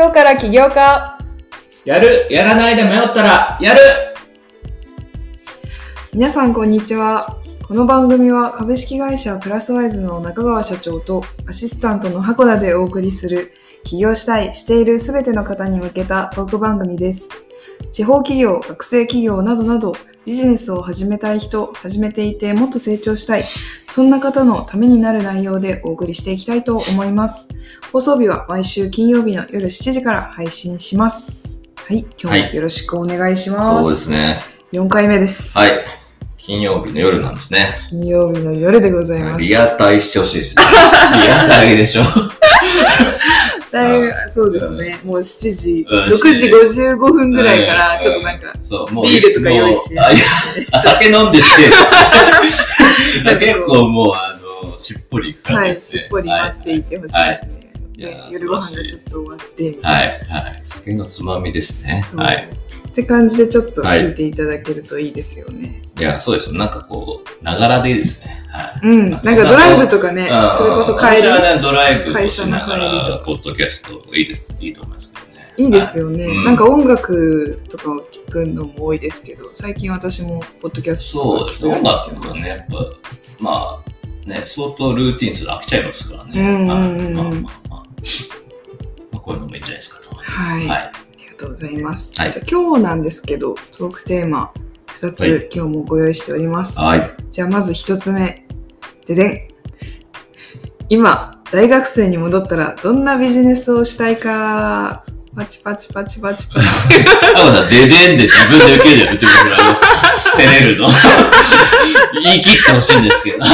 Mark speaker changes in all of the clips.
Speaker 1: 今日から起業家。
Speaker 2: やるやらないで迷ったら、やる。
Speaker 1: 皆さんこんにちは。この番組は株式会社プラスワイズの中川社長とアシスタントの箱田でお送りする起業したい、しているすべての方に向けたトーク番組です。地方企業、学生企業などなどビジネスを始めたい人、始めていてもっと成長したい、そんな方のためになる内容でお送りしていきたいと思います。放送日は毎週金曜日の夜7時から配信します。はい、今日もよろしくお願いします。
Speaker 2: そうですね。
Speaker 1: 4回目です。
Speaker 2: はい。金曜日の夜なんですね。
Speaker 1: 金曜日の夜でございます。
Speaker 2: リアタイしてほしいですね。リアタイでしょ。
Speaker 1: だいぶそうですね。もう7時、
Speaker 2: うん
Speaker 1: 6時55分ぐらいから、ちょっとなんか、
Speaker 2: そう、もう。
Speaker 1: ビールとか用意し
Speaker 2: もうあいやあ酒飲んでて。結構もう、あの、しっぽりいく感
Speaker 1: はい、
Speaker 2: じですね。
Speaker 1: しっぽり待っていてほしいですね。夜ご飯がちょっと終わって、
Speaker 2: はい。はい。はい。酒のつまみですね。はい。
Speaker 1: って感じでちょっと聞いていただけるといいですよね。
Speaker 2: いや、そうですよ。なんかこう、ながらでいいですね。はい。
Speaker 1: うん、なんかドライブとかね、
Speaker 2: うん
Speaker 1: それこそ帰り、
Speaker 2: 私はね、ドライブを
Speaker 1: 会
Speaker 2: しながら
Speaker 1: か、
Speaker 2: ポッドキャストいいです。いいと思いますけどね。
Speaker 1: いいですよね、
Speaker 2: うん
Speaker 1: なんか音楽とかを聞くのも多いですけど、最近私もポッドキャスト
Speaker 2: そうですね。音。楽はね、やっぱ、まあ、ね、相当ルーティンすると飽きちゃいますからね。
Speaker 1: うんうん
Speaker 2: まあまあまあ。まあ、こういうのもいいんじゃないですかと。
Speaker 1: はい、
Speaker 2: はい。
Speaker 1: とうございます。
Speaker 2: はい
Speaker 1: じゃあ今日なんですけど、トークテーマ2つ、
Speaker 2: はい
Speaker 1: 今日もご用意しております。
Speaker 2: はい。
Speaker 1: じゃあまず1つ目。ででん。今、大学生に戻ったらどんなビジネスをしたいか。パチパチパチパチパチ。
Speaker 2: あこさん、ででんで自分で受けるよ。うちもありま照れるの。言い切ってほしいんですけど。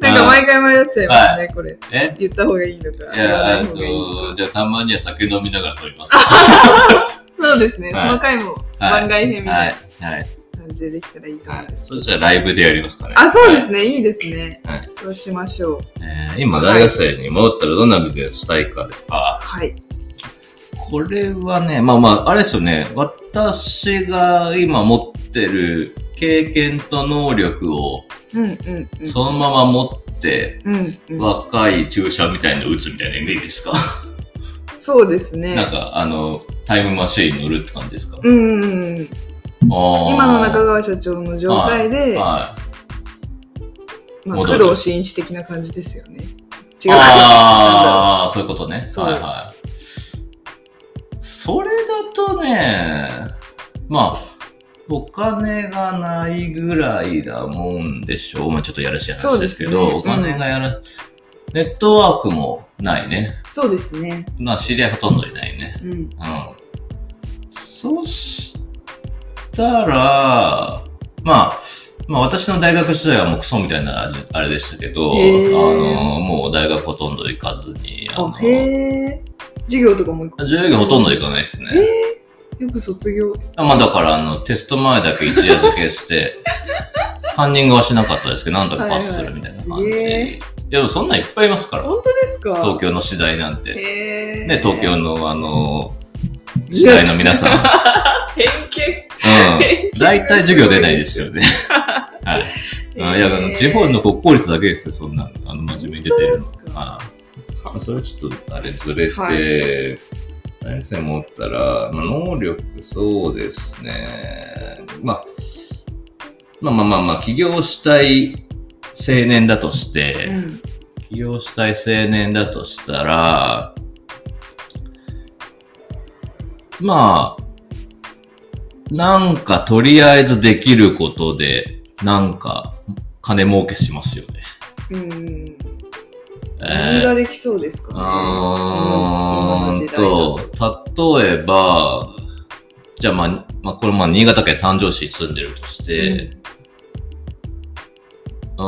Speaker 1: なんか毎回迷っちゃいますね、これ。
Speaker 2: え？
Speaker 1: 言った方がいいのか。
Speaker 2: いや、えっ。じゃあたまには酒飲みながら撮ります。
Speaker 1: そうですね、
Speaker 2: はい
Speaker 1: その回も番外編みた
Speaker 2: はい
Speaker 1: いな。
Speaker 2: はい。
Speaker 1: 感じでできたらいいと思
Speaker 2: はい。
Speaker 1: うんです。
Speaker 2: それじゃあライブでやりますかね。
Speaker 1: あ、そうですね、いいですね。
Speaker 2: はい
Speaker 1: そうしましょう。
Speaker 2: えー今、大学生に戻ったらどんなビジネスしたいかですか？
Speaker 1: はい。
Speaker 2: これはね、まあまあ、あれですよね。私が今持ってる経験と能力を。そのまま持って、若い注射みたいの打つみたいなイメージですか、
Speaker 1: そうですね。
Speaker 2: なんか、あの、タイムマシーンに乗るって感じですか、
Speaker 1: うんうん今の中川社長の状態で、
Speaker 2: はい。
Speaker 1: まあ、
Speaker 2: 戻る
Speaker 1: 工藤新一的な感じですよね。違う。
Speaker 2: ああ、そういうことね。はいはい。それだとね、まあ、お金がないぐらいなもんでしょう。まあちょっとやらしい話ですけど、
Speaker 1: ね
Speaker 2: お金がやら、ネットワークもないね。
Speaker 1: そうですね。
Speaker 2: まあ知り合いほとんどいないね。
Speaker 1: うん。
Speaker 2: うん。そしたら、まあ、まあ私の大学時代はもうクソみたいな味あれでしたけど、あの、もう大学ほとんど行かずに、あの
Speaker 1: あ。授業とかも行く
Speaker 2: 授業ほとんど行かないですね。
Speaker 1: よく卒業。
Speaker 2: あまあだからあのテスト前だけ一夜漬けして、カンニングはしなかったですけど、なんとかパスするみたいな感じ。
Speaker 1: はいはい
Speaker 2: いやでもそんなんいっぱいいますから。
Speaker 1: 本当ですか？
Speaker 2: 東京の次第なんて。ね、東京のあの、次第の皆さん。
Speaker 1: 偏見。
Speaker 2: うん。大体授業出ないですよね。はい。あいや、あの、地方の国公立だけですよ、そんな、あの、真面目に出てるのあそれちょっと、あれずれて、
Speaker 1: はい
Speaker 2: 大学生持ったら、まあ、能力、そうですね。まあ、まあまあまあまあ、起業したい青年だとして、
Speaker 1: うん。
Speaker 2: 起業したい青年だとしたら、まあ、なんかとりあえずできることで、なんか金儲けしますよね。
Speaker 1: うん。
Speaker 2: え
Speaker 1: 何ができそうですかね。と。
Speaker 2: と、例えば、じゃあまあ、まあこれまあ新潟県三条市に住んでるとして、うー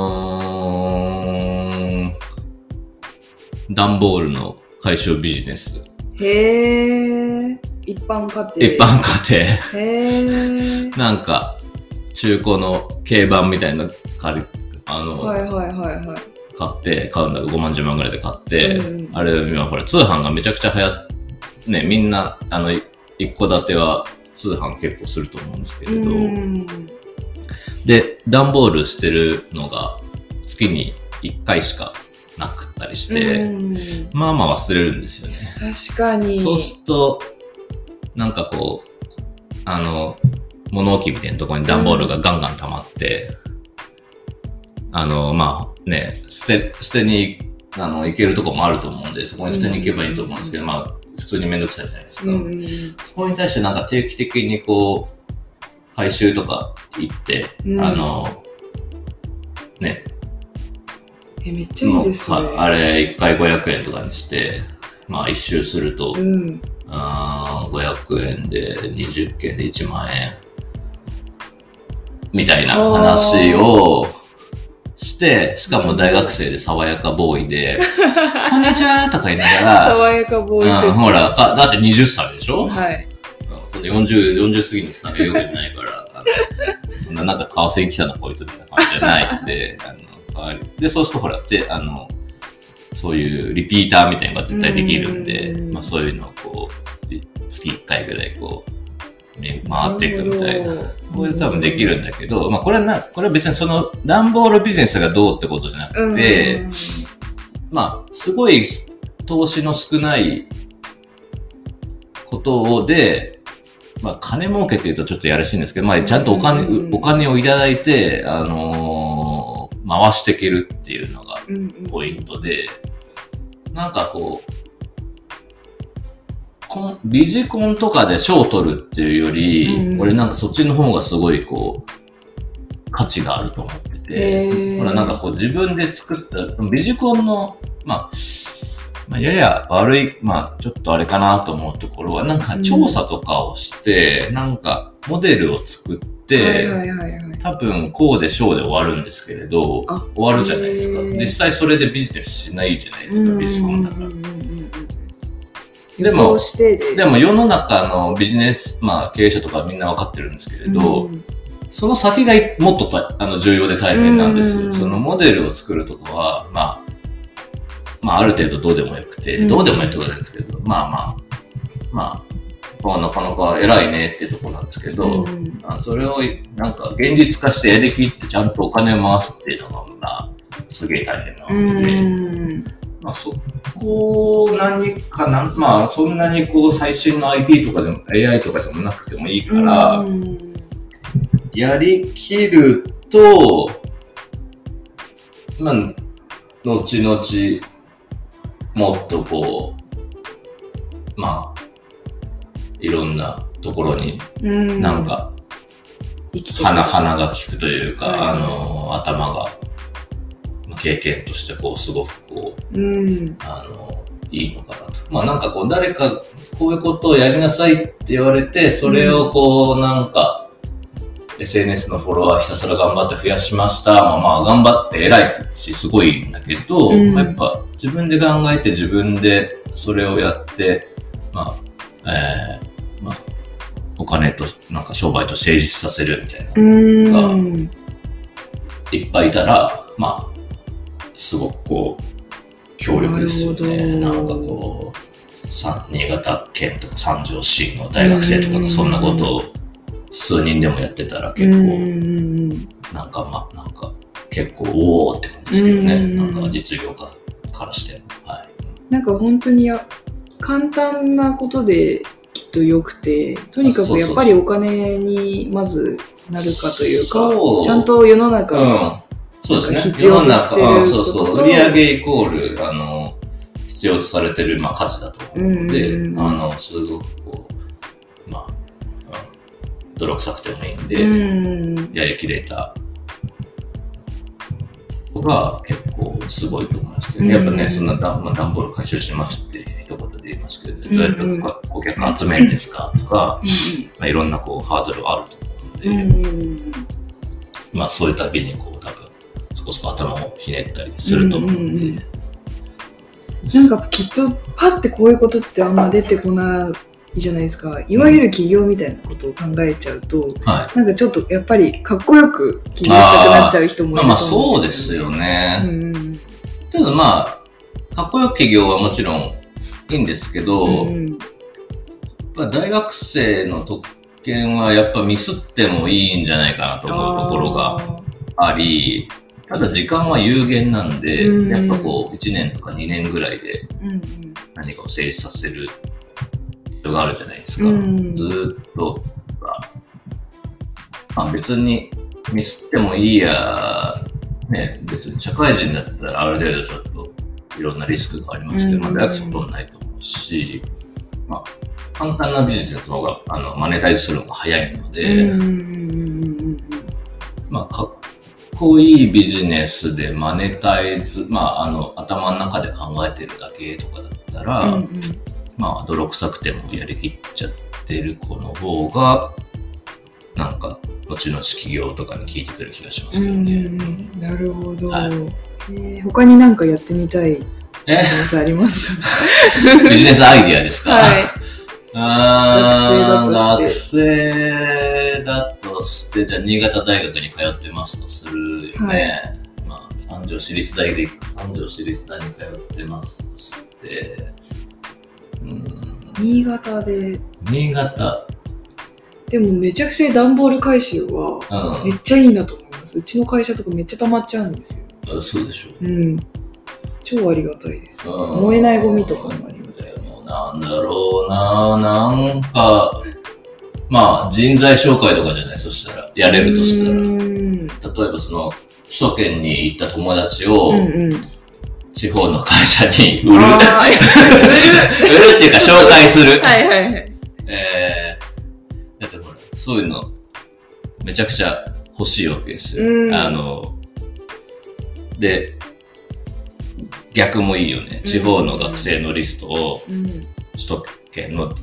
Speaker 2: ん、段ボールの回収ビジネス。
Speaker 1: へえ。一般家庭。
Speaker 2: 一般家庭。
Speaker 1: へえ。
Speaker 2: なんか、中古の軽バンみたいな借り、あの、
Speaker 1: はいはいはいはい。
Speaker 2: 買って、買うんだ5万10万ぐらいで買って、
Speaker 1: うん
Speaker 2: あれ、今ほら、通販がめちゃくちゃ流行っね、みんな、あの、い一戸建ては通販結構すると思うんですけれど、
Speaker 1: うん。
Speaker 2: で、段ボール捨てるのが月に1回しかなくったりして、
Speaker 1: うん
Speaker 2: まあまあ忘れるんですよね。
Speaker 1: 確かに。
Speaker 2: そうすると、なんかこう、あの、物置みたいなところに段ボールがガンガン溜まって、あの、まあね、捨て、捨てに、あの、行けるとこもあると思うんで、そこに捨てに行けばいいと思うんですけど、まあ、普通にめんどくさいじゃないですか。
Speaker 1: うん
Speaker 2: そこに対してなんか定期的にこう、回収とか行って、
Speaker 1: うん。
Speaker 2: あの、ね、
Speaker 1: え、めっちゃいいですね。
Speaker 2: あれ1回500円とかにして、まあ一周すると、
Speaker 1: うん。
Speaker 2: あー500円で20件で1万円。みたいな話をしかも大学生で爽やかボーイで、こんにちはとか言いながら、
Speaker 1: 爽やかボーイセ
Speaker 2: うん、ほら、かだって20歳でしょ、
Speaker 1: はい。
Speaker 2: うんその40、40過ぎの人なんかよくないから、あのななんか為替に来たなこいつみたいな感じじゃないんで、あので、そうするとほら、で、あの、そういうリピーターみたいなのが絶対できるんで、
Speaker 1: うん。
Speaker 2: まあそういうのをこう、い月1回ぐらいこう、め回っていくみたいな。これ多分できるんだけど、まあこれはな、これは別にその段ボールビジネスがどうってことじゃなくて、まあすごい投資の少ないことで、まあ金儲けって言うとちょっとやらしいんですけど、まあちゃんとお金、
Speaker 1: うん
Speaker 2: お金をいただいて、あのー回していけるっていうのがポイントで、なんかこう、こんビジコンとかで賞を取るっていうより、
Speaker 1: うん
Speaker 2: 俺なんかそっちの方がすごいこう、価値があると思って
Speaker 1: へ
Speaker 2: て、
Speaker 1: ー。
Speaker 2: ほらなんかこう自分で作った、ビジコンの、まあ、まあ、やや悪い、まあちょっとあれかなと思うところは、なんか調査とかをして、なんかモデルを作って。多分こうでショーで終わるんですけれど
Speaker 1: あ
Speaker 2: 終わるじゃないですか。実際それでビジネスしないじゃないですかビジコンだからでも
Speaker 1: で。
Speaker 2: でも世の中のビジネス、まあ経営者とかみんなわかってるんですけれど、
Speaker 1: うん。
Speaker 2: その先がもっとたあの重要で大変なんですよ。
Speaker 1: うん。
Speaker 2: そのモデルを作るとかは、まあ、まあある程度どうでもよくて、
Speaker 1: うん。
Speaker 2: どうでもいいってことなんですけど、まあまあ、まあ、まあなかなか偉いねっていうところなんですけど、
Speaker 1: うん。
Speaker 2: あそれをなんか現実化してやりきってちゃんとお金を回すっていうのが、まあ、すげえ大変なわけ
Speaker 1: う
Speaker 2: で、
Speaker 1: ん
Speaker 2: まあそこを何かなん、まあそんなにこう最新の IP とかでも AI とかでもなくてもいいから、
Speaker 1: うん
Speaker 2: やりきると、まあ、後々、もっとこう、まあ、いろんなところに
Speaker 1: うん。
Speaker 2: なんか、鼻、鼻が利くというか、
Speaker 1: はい
Speaker 2: あの、頭が、まあ経験としてこう、すごくこう、
Speaker 1: うん
Speaker 2: あの、いいのかなと。まあなんかこう、誰か、こういうことをやりなさいって言われて、それをこう、なんか、SNS のフォロワーひたすら頑張って増やしました。まあまあ頑張って偉いし、すごいんだけど、
Speaker 1: うん
Speaker 2: やっぱ自分で考えて自分でそれをやって、まあ、えー、まあ、お金と、なんか商売と成立させるみたいな、
Speaker 1: うん
Speaker 2: いっぱいいたら、まあ、すごくこう、強力ですよね。
Speaker 1: な
Speaker 2: なんかこう、さ新潟県とか三条市の大学生とかがそんなことを数人でもやってたら結
Speaker 1: う
Speaker 2: 構、
Speaker 1: ん
Speaker 2: なんかまあ、なんか結構、おおって感じですけどね。
Speaker 1: うん
Speaker 2: なんか実業家からしても。はい。
Speaker 1: なんか本当にや簡単なことできっと良くてとにかくやっぱりお金にまずなるかというか
Speaker 2: そう
Speaker 1: ちゃんと世の中が
Speaker 2: うん。そうですね。
Speaker 1: 必要としてる
Speaker 2: 世の中うんそうそう。
Speaker 1: こと？と
Speaker 2: 売上イコール、あの、必要とされてる、まあ、価値だと思うので、
Speaker 1: うん
Speaker 2: あの、すごくこう、まあ、うん泥臭くてもいいんで、
Speaker 1: うん。
Speaker 2: やりきれたのが結構すごいと思いますけど、
Speaker 1: うん。
Speaker 2: やっぱね、そんな段,、まあ、段ボール回収しますって一言で言いますけど、
Speaker 1: ん。
Speaker 2: どうやって顧顧客集めるんですかとか、まあ、いろんなこうハードルがあると思うので、
Speaker 1: うん
Speaker 2: まあそういうたびにこう多分そこそこ頭をひねったりすると思うんで、
Speaker 1: うんうんうん。なんかきっとパッてこういうことってあんま出てこないじゃないですか。いわゆる起業みたいなことを考えちゃうと
Speaker 2: はい。
Speaker 1: なんかちょっとやっぱりかっこよく起業したくなっちゃう人もいると
Speaker 2: まあまあ
Speaker 1: 思
Speaker 2: そうですよね。
Speaker 1: うん
Speaker 2: ただまあ、かっこよく起業はもちろんいいんですけど、やっ
Speaker 1: うん
Speaker 2: ぱ大学生の特権はやっぱミスってもいいんじゃないかなと思うところがあり、ただ時間は有限なんで、
Speaker 1: うん。
Speaker 2: やっぱこう、1年とか2年ぐらいで
Speaker 1: うん
Speaker 2: 何かを成立させる必要があるじゃないですか。
Speaker 1: うん。
Speaker 2: ずーっと、まあ別にミスってもいいや、ね、別に社会人だったらある程度ちょっといろんなリスクがありますけど、
Speaker 1: うん。
Speaker 2: まあ大学生ほとんどないと思うし、まあ簡単なビジネスの方が、あの、マネタイズするのが早いの
Speaker 1: うん
Speaker 2: で、まあ、かっこいいビジネスでマネタイズ、まあ、あの、頭の中で考えてるだけとかだったら、
Speaker 1: うんうん。
Speaker 2: まあ、泥臭くてもやりきっちゃってる子の方が、なんか、後々企業とかに聞いてくる気がしますけどね。
Speaker 1: なるほど、
Speaker 2: はい。
Speaker 1: えー他になんかやってみたいビジ
Speaker 2: え
Speaker 1: ネスあります？か
Speaker 2: ビジネスアイディアですか？
Speaker 1: はい。
Speaker 2: あ
Speaker 1: 学
Speaker 2: 生だとして、じゃあ新潟大学に通ってますとするよね。まあ、三条市立大で、三条市立大に通ってますとして、うん、
Speaker 1: 新潟で。
Speaker 2: 新潟、
Speaker 1: でもめちゃくちゃ段ボール回収は
Speaker 2: う
Speaker 1: めっちゃいいなと思います。うちの会社とかめっちゃ溜まっちゃうんですよ。
Speaker 2: ん、そうでしょう。
Speaker 1: うん。超ありがたいです。
Speaker 2: うん。
Speaker 1: 燃えないゴミとかもありがたいです。
Speaker 2: なんだろうな。なんか、まあ、人材紹介とかじゃないそしたら、やれるとしたら。
Speaker 1: う
Speaker 2: 例
Speaker 1: ん
Speaker 2: えばその、首都圏に行った友達を、
Speaker 1: うんうん
Speaker 2: 地方の会社に売る。
Speaker 1: あ
Speaker 2: 売るっていうか紹介する
Speaker 1: ー。はいはいはい
Speaker 2: えー、だってほら、そういうの、めちゃくちゃ欲しいわけですよ。
Speaker 1: うん
Speaker 2: あの、で、逆もいいよね。地方の学生のリストを
Speaker 1: うん
Speaker 2: 首都圏の大、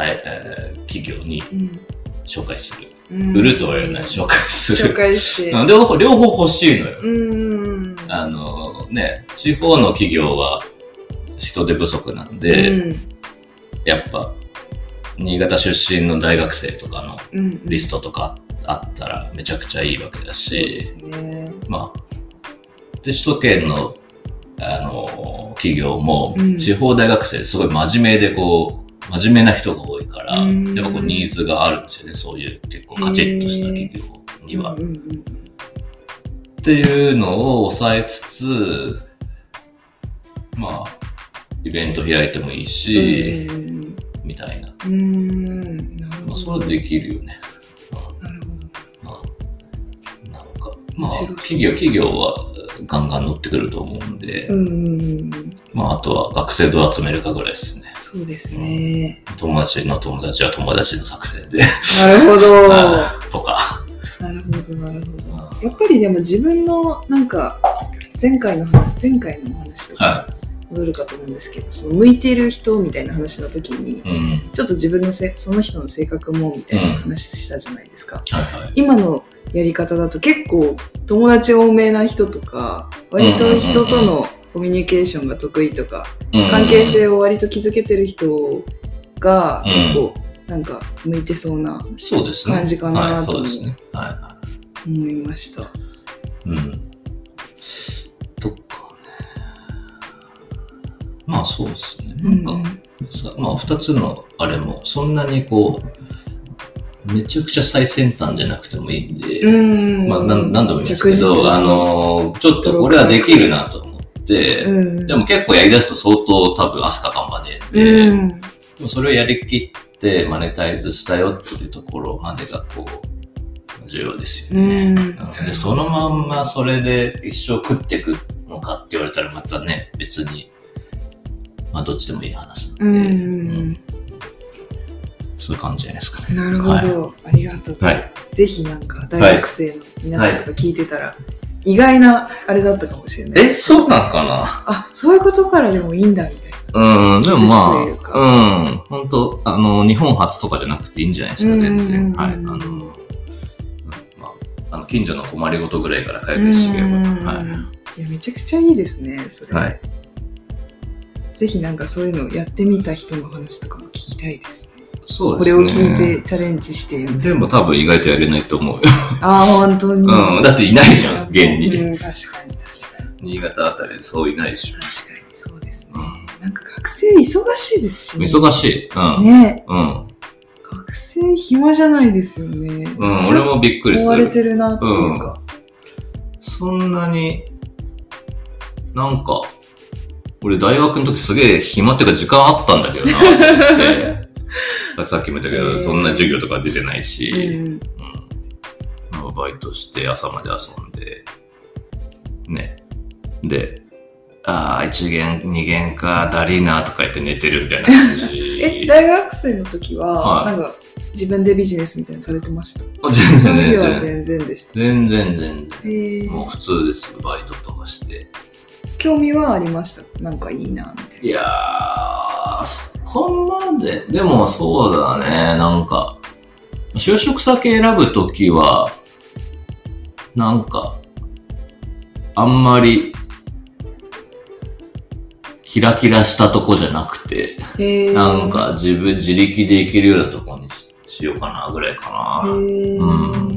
Speaker 2: えー企業に
Speaker 1: うん
Speaker 2: 紹介する。
Speaker 1: うん。
Speaker 2: 売るとは言わない、紹介す
Speaker 1: 紹
Speaker 2: る。
Speaker 1: 介し
Speaker 2: 両方、両方欲しいのよ。
Speaker 1: うん
Speaker 2: あのね、地方の企業は人手不足なんで、
Speaker 1: うん。
Speaker 2: やっぱ、新潟出身の大学生とかの
Speaker 1: うん
Speaker 2: リストとかあったらめちゃくちゃいいわけだし、
Speaker 1: ね。
Speaker 2: まあ、で、首都圏の、あの、企業も
Speaker 1: うん、
Speaker 2: 地方大学生すごい真面目でこう、真面目な人が多いから、
Speaker 1: うん
Speaker 2: やっぱこうニーズがあるんですよね、そういう結構カチッとした企業には。
Speaker 1: うんうんうん
Speaker 2: っていうのを抑えつつ、まあ、イベント開いてもいいし、
Speaker 1: うん
Speaker 2: みたいな。まあ、それはできるよね。まあ、企業、企業はガンガン乗ってくると思うんで、
Speaker 1: どうんうんうん。
Speaker 2: まあ、あとは学生どう集めるかぐらいですね。
Speaker 1: そうですね。
Speaker 2: 友達の友達は友達の作成で、
Speaker 1: なるほど。
Speaker 2: あ とか。
Speaker 1: なるほどなるほど。やっぱりでも自分のなんか前回の話前回のお話とか
Speaker 2: は
Speaker 1: 戻るかと思うんですけどその向いている人みたいな話の時に
Speaker 2: い。うん。
Speaker 1: ちょっと自分のせその人の性格もみたいな話したじゃないですか、
Speaker 2: はいはい。
Speaker 1: 今のやり方だと結構友達多めな人とか割と人とのコミュニケーションが得意とか
Speaker 2: うん
Speaker 1: 関係性を割と築けてる人が
Speaker 2: うん
Speaker 1: 結構なんか向いてそうな。感じかな
Speaker 2: はい、
Speaker 1: と思いました。
Speaker 2: い。うん。とかね。まあそうですね。なんか、さまあ二つのあれも、そんなにこう、めちゃくちゃ最先端じゃなくてもいいんで、
Speaker 1: うん。
Speaker 2: まあ何何度も言いますけど、あの、ちょっとこれはできるなと思って、
Speaker 1: うん、
Speaker 2: でも結構やり出すと相当多分汗かかんばね
Speaker 1: う
Speaker 2: で、
Speaker 1: ん、
Speaker 2: でもそれをやりきってマネタイズしたよっていうところまでがこう、重要ですよ
Speaker 1: う
Speaker 2: ね。
Speaker 1: ん、
Speaker 2: うん。で、そのまんまそれで一生食っていくのかって言われたらまたね、別に、まあどっちでもいい話
Speaker 1: う
Speaker 2: なんで、
Speaker 1: ん、
Speaker 2: そういう感じじゃないですかね。
Speaker 1: なるほど、ありがとうござい。ぜひなんか大学生の皆さんとか聞いてたら、意外なあれだったかもしれない。
Speaker 2: え、そうなんかな？
Speaker 1: あ、そういうことからでもいいんだみたいな。
Speaker 2: うん、でもまあ、うん、本当あの、日本初とかじゃなくていいんじゃないですか、全然。
Speaker 1: うん
Speaker 2: はい。あの、うんまあ、あの、近所の困りごとぐらいから解決してみようか。はい。
Speaker 1: いや、めちゃくちゃいいですね、それ。
Speaker 2: はい。
Speaker 1: ぜひなんかそういうのやってみた人の話とかも聞きたいですね。
Speaker 2: そうですね。
Speaker 1: これを聞いてチャレンジしてみたい
Speaker 2: でも多分意外とやれないと思うよ。
Speaker 1: ああ、本当に。
Speaker 2: うん。だっていないじゃん、現に。
Speaker 1: うん、確かに確かに。
Speaker 2: 新潟あたりでそういないでしょ。
Speaker 1: 確かにそうですね。
Speaker 2: う
Speaker 1: なんか学生忙しいですしね。
Speaker 2: 忙しい。うん。
Speaker 1: ね
Speaker 2: うん。
Speaker 1: 学生暇じゃないですよね。
Speaker 2: うん、俺もびっくりする。
Speaker 1: 追われてるなっていうか。
Speaker 2: そそんなに、なんか、俺大学の時すげえ暇っていうか時間あったんだけどな、って。さっきも言ったけど、そんな授業とか出てないし、
Speaker 1: うん
Speaker 2: うんまあバイトして朝まで遊んで、ね。で、ああ、一限、二限か、だりーなとか言って寝てるみたいな感じ。
Speaker 1: え、大学生の時は、
Speaker 2: はい
Speaker 1: なんか、自分でビジネスみたいなのされてました？
Speaker 2: あ全然全然。
Speaker 1: 全然でした。
Speaker 2: 全然全然。もう普通ですよ、バイトとかして。
Speaker 1: 興味はありました？なんかいいな、みたい
Speaker 2: いやー、そこまで、でもそうだね、なんか、就職先選ぶときは、なんか、あんまり、キラキラしたとこじゃなくて、
Speaker 1: な。
Speaker 2: ん、か自分自力で行けるようなとこにししようかなぐらいか
Speaker 1: へ
Speaker 2: な。
Speaker 1: ー
Speaker 2: う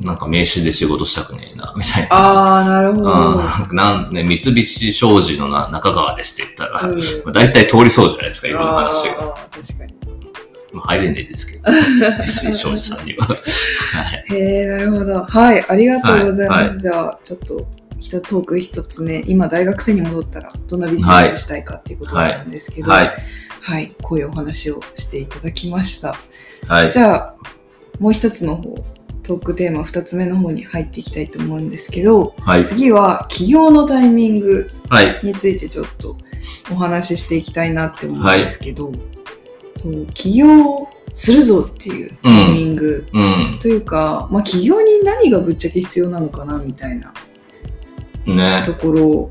Speaker 2: なんか名刺で仕事したくねえな、みたいな。
Speaker 1: あー、なるほど。
Speaker 2: うん、なんね、三菱商事のな中川ですって言ったら、
Speaker 1: うん
Speaker 2: まあ大体通りそうじゃないですか、いろんな話が。
Speaker 1: 確かに。
Speaker 2: まあ、入れねえですけど、三菱商事さんには。はい。
Speaker 1: へえ、なるほど。はい、ありがとうございます。
Speaker 2: はいは
Speaker 1: じゃあ、ちょっと、一トーク一つ目、今大学生に戻ったら、どんなビジネスしたいかっていうことだったんですけど、
Speaker 2: はい。
Speaker 1: はい、こういうお話をしていただきました。
Speaker 2: はい。
Speaker 1: じゃあ、もう一つの方、トークテーマ二つ目の方に入っていきたいと思うんですけど、
Speaker 2: はい。
Speaker 1: 次は起業のタイミング
Speaker 2: はい。
Speaker 1: についてちょっとお話ししていきたいなって思うんですけど、そう起業するぞっていうタイミング、
Speaker 2: うん。
Speaker 1: というか、まあ、起業に何がぶっちゃけ必要なのかなみたいな
Speaker 2: ね。
Speaker 1: ところを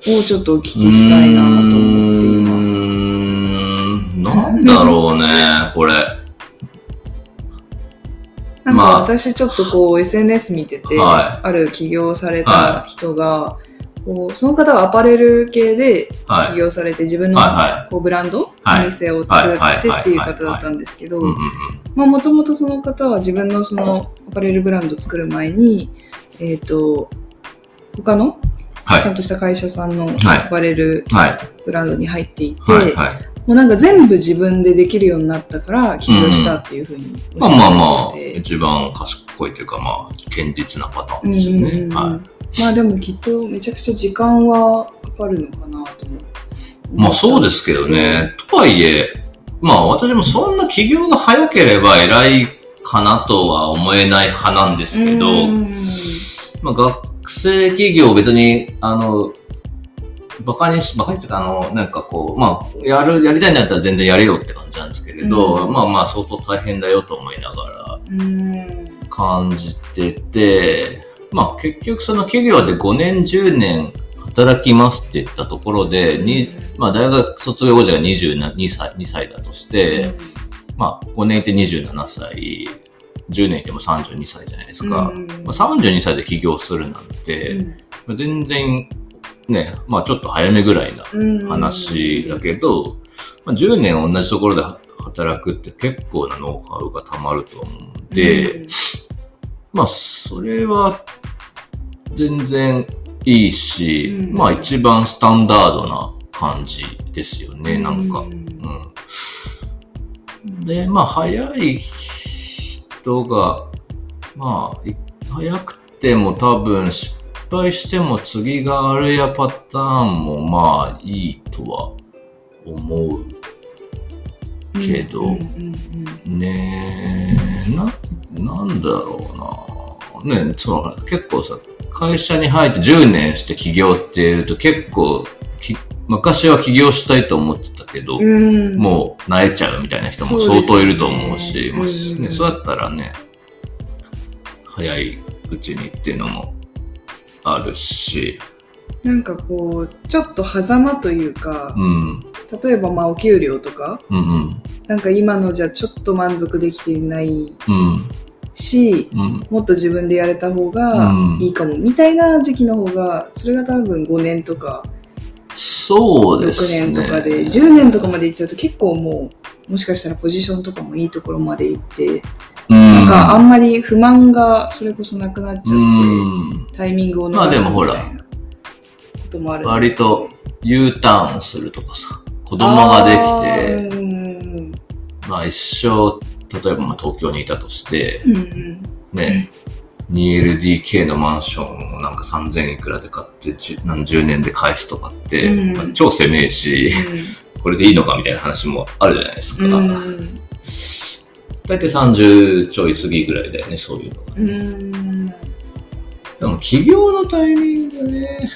Speaker 1: ちょっとお聞きしたいなと思っています。
Speaker 2: ん。なんだろうね、これ。
Speaker 1: なんか
Speaker 2: まあ
Speaker 1: 私ちょっとこう SNS 見てて、
Speaker 2: は
Speaker 1: ある起業された人が、こうその方はアパレル系で
Speaker 2: はい。
Speaker 1: 起業されて自分の
Speaker 2: はいはい
Speaker 1: こうブランド、
Speaker 2: はい
Speaker 1: お店を作ってっていう方だったんですけどもともとその方は自分のそのアパレルブランドを作る前に、えっ、と、他の
Speaker 2: はい
Speaker 1: ちゃんとした会社さんの
Speaker 2: はい
Speaker 1: アパレル
Speaker 2: はい。
Speaker 1: ブランドに入っていて、
Speaker 2: はい。はい。
Speaker 1: もうなんか全部自分でできるようになったから起業したっていうふうにおっ
Speaker 2: まあまあまあ一番賢いというか、まあ、堅実なパターン
Speaker 1: うん
Speaker 2: ですよね。
Speaker 1: うんうん
Speaker 2: は
Speaker 1: まあでもきっとめちゃくちゃ時間はかかるのかなと思。
Speaker 2: まあそうですけどね。とはいえ、まあ私もそんな起業が早ければ偉いかなとは思えない派なんですけど、
Speaker 1: うん
Speaker 2: まあ学生企業別に、あの、バカにし、バカにっていうか、あの、なんかこう、まあ、やる、やりたいんだったら全然やれよって感じなんですけれど、
Speaker 1: うん。
Speaker 2: まあまあ相当大変だよと思いながら
Speaker 1: うん。
Speaker 2: 感じてて、まあ結局その企業で5年、10年働きますって言ったところで、にまあ大学卒業後じゃ22歳 ,2 歳だとして、まあ5年いて27歳、10年いても32歳じゃないですか。
Speaker 1: うん。
Speaker 2: まあ、32歳で起業するなんて、
Speaker 1: うん。
Speaker 2: まあ全然ね、まあちょっと早めぐらいな
Speaker 1: うん
Speaker 2: 話だけど、まあ、10年同じところで働くって結構なノウハウがたまると思うんで、まあそれは全然いいし、
Speaker 1: うん
Speaker 2: まあ一番スタンダードな感じですよね、なんか。
Speaker 1: う
Speaker 2: うん。で、まあ早い人が、まあい早くても多分失敗しても次があるやパターンもまあいいとは思うけど。
Speaker 1: うんうんうん
Speaker 2: ねえ、な、なんだろうな。ねそう、結構さ、会社に入って10年して起業っていうと結構、き昔は起業したいと思ってたけど、
Speaker 1: うん。
Speaker 2: もう慣れちゃうみたいな人も相当いると思うしね、そうやったらね、早いうちにっていうのもあるし、
Speaker 1: なんかこうちょっと狭間というか
Speaker 2: う、ん、
Speaker 1: 例えばまあお給料とか
Speaker 2: うん、うん、
Speaker 1: なんか今のじゃちょっと満足できていない
Speaker 2: うん、
Speaker 1: し
Speaker 2: うん。
Speaker 1: もっと自分でやれた方がいいかも、みたいな時期の方がそれが多分5年とか6
Speaker 2: そうですね。
Speaker 1: 年とかで、10年とかまでいっちゃうと結構もうもしかしたらポジションとかもいいところまで行って、かあんまり不満がそれこそなくなっちゃって、
Speaker 2: うん。
Speaker 1: タイミングを逃
Speaker 2: まあです
Speaker 1: み
Speaker 2: もほら
Speaker 1: たいなこともあるんですけど
Speaker 2: 割と U ターンするとかさ、子供ができて、まあ一生、例えばまあ東京にいたとして、
Speaker 1: うんうん
Speaker 2: ね、2LDK のマンションをなんか3000いくらで買って何十年で返すとかって、
Speaker 1: うん
Speaker 2: まあ超攻めえし、これでいいのかみたいな話もあるじゃないですか。
Speaker 1: うん。
Speaker 2: 大体30ちょい過ぎぐらいだよね、そういうのが。
Speaker 1: うん。うん。
Speaker 2: でも起業のタイミングね、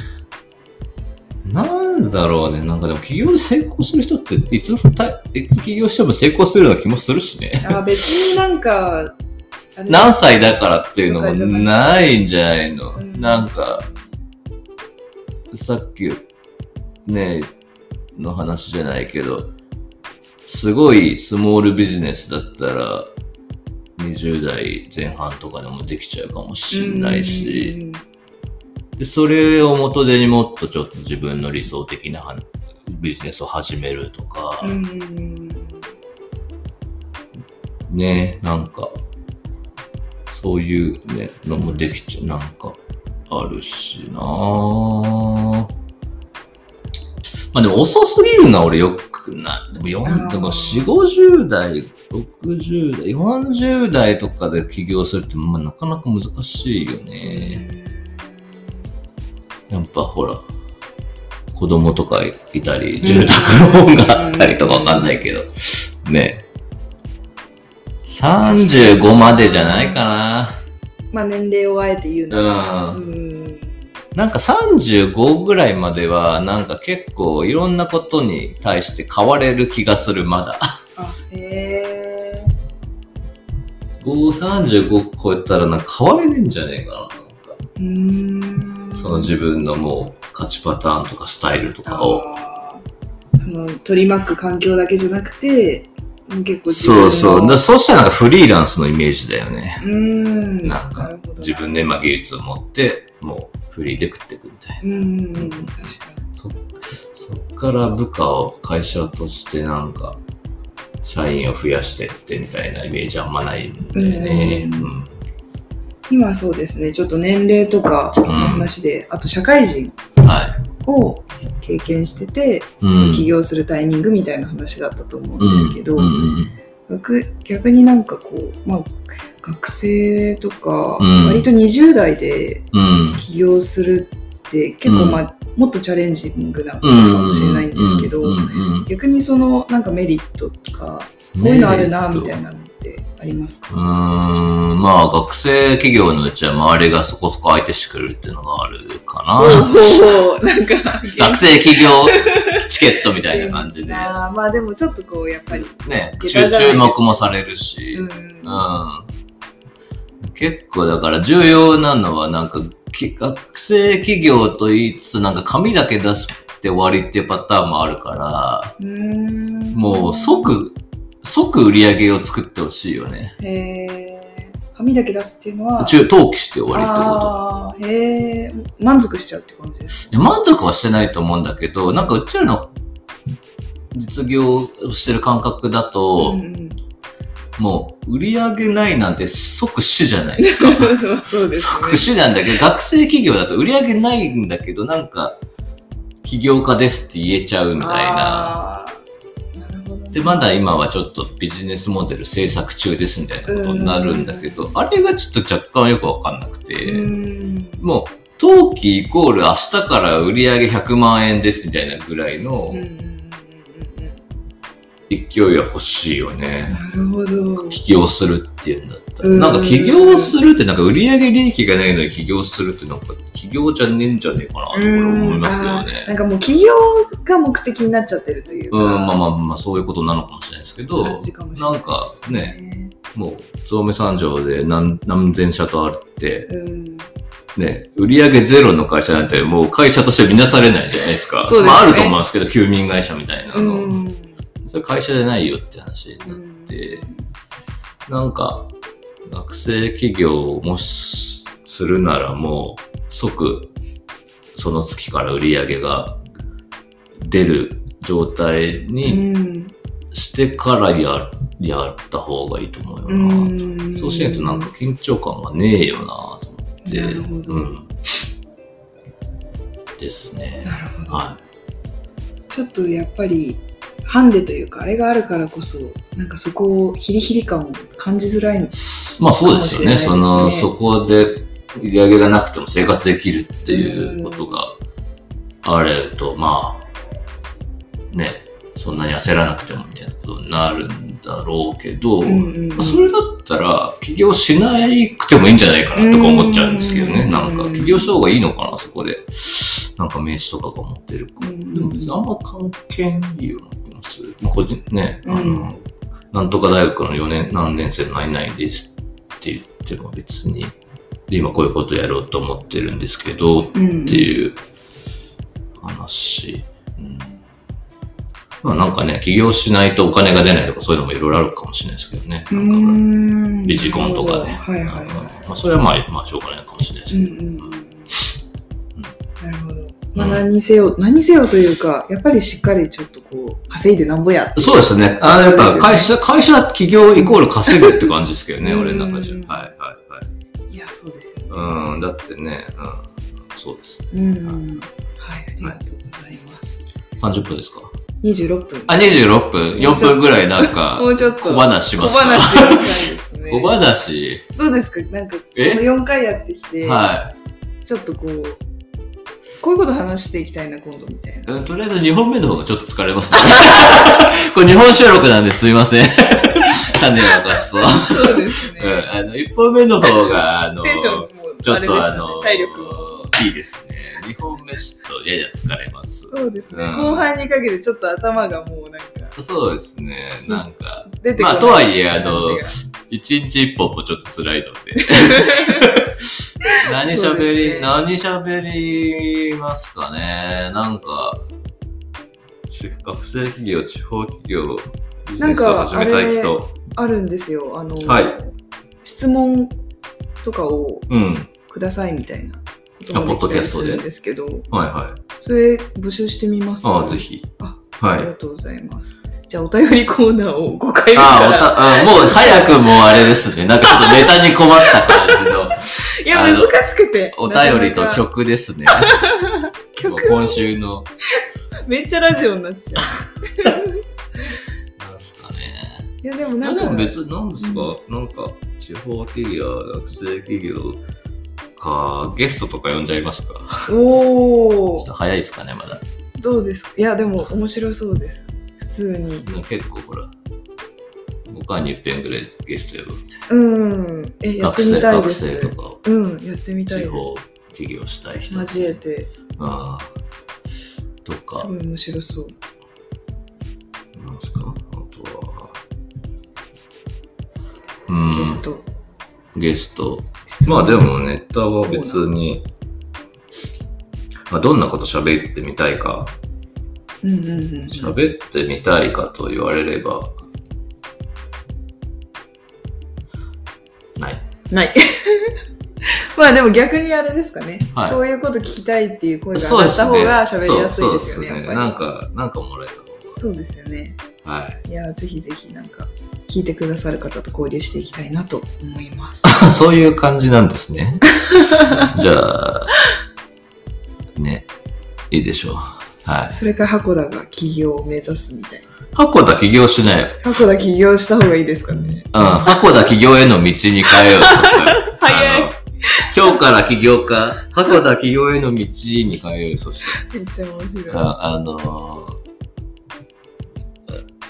Speaker 2: なんだろうね、なんかでも起業で成功する人っていつた、いつ起業しても成功するような気もするしね。
Speaker 1: あ、別になんか、
Speaker 2: 何歳だからっていうのもないんじゃないの。
Speaker 1: うん
Speaker 2: なんか、さっきね、の話じゃないけど、すごいスモールビジネスだったら、20代前半とかでもできちゃうかもしれないし、で、それを元手にもっとちょっと自分の理想的なはビジネスを始めるとか。ね、なんか、そういうね、のもできちゃう、なんか、あるしなぁまあでも遅すぎるのは俺よくない。でも4、
Speaker 1: あー
Speaker 2: でも4、50代、60代、40代とかで起業するって、まあなかなか難しいよね。やっぱほら、子供とかいたり、住宅ローンがあったりとかわかんないけど、ね。35までじゃないか
Speaker 1: まあ年齢をあえて言うなら。う
Speaker 2: ん。
Speaker 1: ん。
Speaker 2: なんか35ぐらいまでは、なんか結構いろんなことに対して変われる気がする、まだ。
Speaker 1: あ、へえ。
Speaker 2: 5、35超えたらなんか変われねえんじゃねえかな。なんか
Speaker 1: うーん。
Speaker 2: その自分のもう勝ちパターンとかスタイルとかを。
Speaker 1: その取り巻く環境だけじゃなくて、結構自分の
Speaker 2: そうそう。だそうしたらなんかフリーランスのイメージだよね。
Speaker 1: うーん。
Speaker 2: なんか
Speaker 1: るほど
Speaker 2: 自分でまあ技術を持って、もうフリーで食っていくみたいな。
Speaker 1: うんうんうん。確か
Speaker 2: そそっから部下を会社としてなんか、社員を増やしてってみたいなイメージあんまないんだよね。
Speaker 1: うん
Speaker 2: うん
Speaker 1: に。今そうですね、ちょっと年齢とかの話で、あと社会人
Speaker 2: はい。
Speaker 1: を経験してて、
Speaker 2: うん
Speaker 1: 起業するタイミングみたいな話だったと思うんですけど、
Speaker 2: うんうん
Speaker 1: 逆逆になんかこう、まあ、学生とか、
Speaker 2: うん。
Speaker 1: 割と20代で
Speaker 2: うん。
Speaker 1: 起業するって結構、
Speaker 2: うん。
Speaker 1: まあ、もっとチャレンジングなこと
Speaker 2: うん。
Speaker 1: かもしれないんですけど、逆にそのなんかメリットとか、こういうのあるなみたいなのってありますか？
Speaker 2: うーん、まあ学生企業のうちは周りがそこそこ相手してくれるっていうのがあるかな。
Speaker 1: おおなんか
Speaker 2: 学生企業チケットみたいな感じで。
Speaker 1: あーまあでもちょっとこうやっぱり、
Speaker 2: ね、
Speaker 1: 下
Speaker 2: 注目もされるし。
Speaker 1: うん
Speaker 2: うん。結構だから重要なのはなんかき学生企業と言いつつなんか紙だけ出して終わりっていうパターンもあるから、
Speaker 1: う
Speaker 2: もう即、即売り上げを作ってほしいよね。
Speaker 1: へえ紙だけ出すっていうのは
Speaker 2: 中登記して終わりってこと？
Speaker 1: へえ満足しちゃうって感じです
Speaker 2: 満足はしてないと思うんだけど、なんかうちらの実業をしてる感覚だと、
Speaker 1: うんうん
Speaker 2: もう売り上げないなんて即死じゃないですか。
Speaker 1: そうです
Speaker 2: 即死なんだけど、学生企業だと売り上げないんだけど、なんか、起業家ですって言えちゃうみたいな。で、まだ今はちょっとビジネスモデル制作中ですみたいなことになるんだけど、あれがちょっと若干よくわかんなくて、
Speaker 1: うん。
Speaker 2: もう、登記イコール明日から売り上げ100万円ですみたいなぐらいの
Speaker 1: うん
Speaker 2: 勢いは欲しいよね。
Speaker 1: なるほど
Speaker 2: 起業するっていうんだったら。
Speaker 1: うん
Speaker 2: なんか起業するってなんか売上利益がないのに起業するってなんか起業じゃねえんじゃねえかなと俺思いますけどね
Speaker 1: なん。かもう企業が目的になっちゃってるというか、
Speaker 2: うん、まあまあまあそういうことなのかもしれないですけど、
Speaker 1: ない
Speaker 2: なんかね、もう、ゾウメ三条で何何千社とあるって、
Speaker 1: うん、
Speaker 2: ね、売上ゼロの会社なんてもう会社として見なされないじゃないですか。
Speaker 1: すね
Speaker 2: まああると思うんですけど、休眠会社みたいな
Speaker 1: う
Speaker 2: の。
Speaker 1: ん
Speaker 2: それ会社じゃないよって話になっ
Speaker 1: うん
Speaker 2: て、なんか、学生企業もしするならもう即その月から売り上げが出る状態
Speaker 1: う
Speaker 2: に
Speaker 1: ん
Speaker 2: してからややった方がいいと思うよ
Speaker 1: う
Speaker 2: な。
Speaker 1: ん
Speaker 2: そうしないとなんか緊張感がねえよなと思って。うん。ですね。
Speaker 1: なるほど、
Speaker 2: は
Speaker 1: ちょっとやっぱりハンデというか、あれがあるからこそ、なんかそこをヒリヒリ感を感じづらい。
Speaker 2: まあそうですよね。その、そこで売り上げがなくても生活できるっていうことがあると、まあ、ね、そんなに焦らなくてもみたいなことになるんだろうけど、
Speaker 1: うんうん
Speaker 2: それだったら起業しなくてもいいんじゃないかなとか思っちゃうんですけどね。
Speaker 1: うん
Speaker 2: なんか起業した方がいいのかな、そこで。なんか名刺とかが持ってるか。
Speaker 1: うん
Speaker 2: でも別にあんま関係ないような気もする。まあ、個人ね、あの、
Speaker 1: うん
Speaker 2: なんとか大学の4年、何年生の何々ですって言っても別に、で、今こういうことやろうと思ってるんですけど、っ
Speaker 1: うん
Speaker 2: ていう話。うんまあなんかね、起業しないとお金が出ないとかそういうのもいろいろあるかもしれないですけどね。
Speaker 1: う
Speaker 2: なんかビジコンとかで。
Speaker 1: はいはいは
Speaker 2: まあそれはまあ、まあしょうがないかもしれないですけど。
Speaker 1: んうんうん。なるほど。まあ何にせよ、何にせよというか、やっぱりしっかりちょっとこう、稼いでなんぼや
Speaker 2: そうですね。あのやっぱ会
Speaker 1: そ
Speaker 2: 社、会社起業イコール稼ぐって感じですけどね、
Speaker 1: うん
Speaker 2: 俺の中じゃ。はいはいはい。
Speaker 1: いや、そうですよね。
Speaker 2: うん、だってね、うん、そうです。
Speaker 1: うん。はい、ありがとうございます。
Speaker 2: 30分ですか
Speaker 1: ？26分。
Speaker 2: あ、26分 ?4 分ぐらいなんか
Speaker 1: も、うちょっと。
Speaker 2: 小話します
Speaker 1: 小
Speaker 2: か
Speaker 1: 話をしたいですね。
Speaker 2: 小話
Speaker 1: どうですか？なんか、この
Speaker 2: え
Speaker 1: 4回やってきて、
Speaker 2: は
Speaker 1: ちょっとこう、こういうこと話していきたいな、今度みたいな。
Speaker 2: い。うんとりあえず2本目の方がちょっと疲れますね。これ2本収録なんですいません。種を明かすと。
Speaker 1: そうですね。
Speaker 2: うん、あの、1本目の方が、あの、
Speaker 1: テンションも
Speaker 2: ちょっとあの、
Speaker 1: 体力も。
Speaker 2: いいですね。2本目ちょっとやや疲れます。
Speaker 1: そうですね。
Speaker 2: うん
Speaker 1: 後半にかけてちょっと頭がもうなんか
Speaker 2: そうですね。なんか、
Speaker 1: 出て。
Speaker 2: まあとはいえあの一日一本もちょっと辛いので。何喋り、
Speaker 1: ね
Speaker 2: 何喋りますかね？なんか、ち学生企業、地方企業、ビジネスを始めたい人。
Speaker 1: あるんですよ。あの、
Speaker 2: はい
Speaker 1: 質問とかを
Speaker 2: うん。
Speaker 1: くださいみたいなこと
Speaker 2: あ
Speaker 1: もできたり
Speaker 2: ポッドキャストで？
Speaker 1: するんですけど、
Speaker 2: はいはい。
Speaker 1: それ募集してみます
Speaker 2: ああ、ぜ。ひ。
Speaker 1: あ
Speaker 2: はい
Speaker 1: ありが。とうございます。じゃあお便りコーナーを5回目
Speaker 2: ああ、お
Speaker 1: から。
Speaker 2: た、あもう早くもうあれですね。なんかちょっとネタに困った感じの
Speaker 1: いや、難しくて。
Speaker 2: お便りと曲ですね。
Speaker 1: 曲
Speaker 2: 今週の。
Speaker 1: めっちゃラジオになっちゃう。
Speaker 2: なんすかね。
Speaker 1: いや、でもなんか、
Speaker 2: も別に何ですか、なんか地方企業、学生企業か、ゲストとか呼んじゃいますか？ちょ
Speaker 1: おー
Speaker 2: っと早いですかね、まだ。
Speaker 1: どうですか？いや、でも面白そうです。普通に。
Speaker 2: なんか結構ほら、5回に一遍ぐらいゲスト呼ぶみたい
Speaker 1: うん。え、
Speaker 2: な。
Speaker 1: やってみたいです。
Speaker 2: 生とか、
Speaker 1: うん、やってみたいで
Speaker 2: 地方
Speaker 1: す。
Speaker 2: 起業したい人。
Speaker 1: 交えて、
Speaker 2: ああ。と
Speaker 1: す
Speaker 2: か
Speaker 1: ご、い面白そう。
Speaker 2: なんすか？あとは、うん、
Speaker 1: ゲスト。
Speaker 2: ゲスト。まあでもネタは別に、まあ、どんなこと喋ってみたいか。喋ってみたいかと言われれば、ない。
Speaker 1: ない。まあでも逆にあれですかね。
Speaker 2: はい
Speaker 1: こういうこと聞きたいっていう声が
Speaker 2: そうですね。
Speaker 1: 上がった方が喋りやすいですよね、
Speaker 2: そう
Speaker 1: やっぱり。
Speaker 2: なんか、なんかもらえた
Speaker 1: そうですよね。
Speaker 2: 方が。はい。
Speaker 1: いや、ぜひぜひなんか、聞いてくださる方と交流していきたいなと思います。
Speaker 2: そういう感じなんですね。じゃあ、ね、いいでしょう。はい。
Speaker 1: それから箱田が起業を目指すみたいな。
Speaker 2: 箱田起業しないよ。
Speaker 1: 箱田起業した方がいいですかね。
Speaker 2: うん、箱田起業への道に変えよう。
Speaker 1: 早い
Speaker 2: あの今日から起業家、箱田起業への道に変えよう。そして、
Speaker 1: めっちゃ面白い。は
Speaker 2: ああのー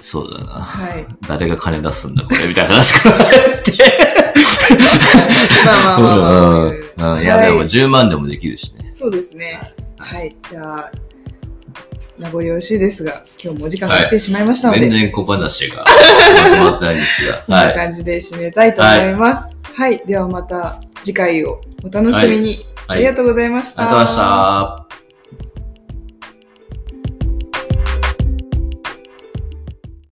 Speaker 2: そうだな。
Speaker 1: い。
Speaker 2: 誰が金出すんだ、これ、みたいな話からって。
Speaker 1: まあまあまあまあ。
Speaker 2: うんうん。いや、でも10万でもできるしね。
Speaker 1: そうですね。はい。じゃあ、名残惜しいですが、今日もお時間が来てしまいましたので、
Speaker 2: 全然小話がまとまってないんですが。
Speaker 1: こんな
Speaker 2: はい。
Speaker 1: 感じで締めたいと思います。はい。ではまた次回をお楽しみに。
Speaker 2: はい
Speaker 1: ありがとうございました。
Speaker 2: ありがとうございました。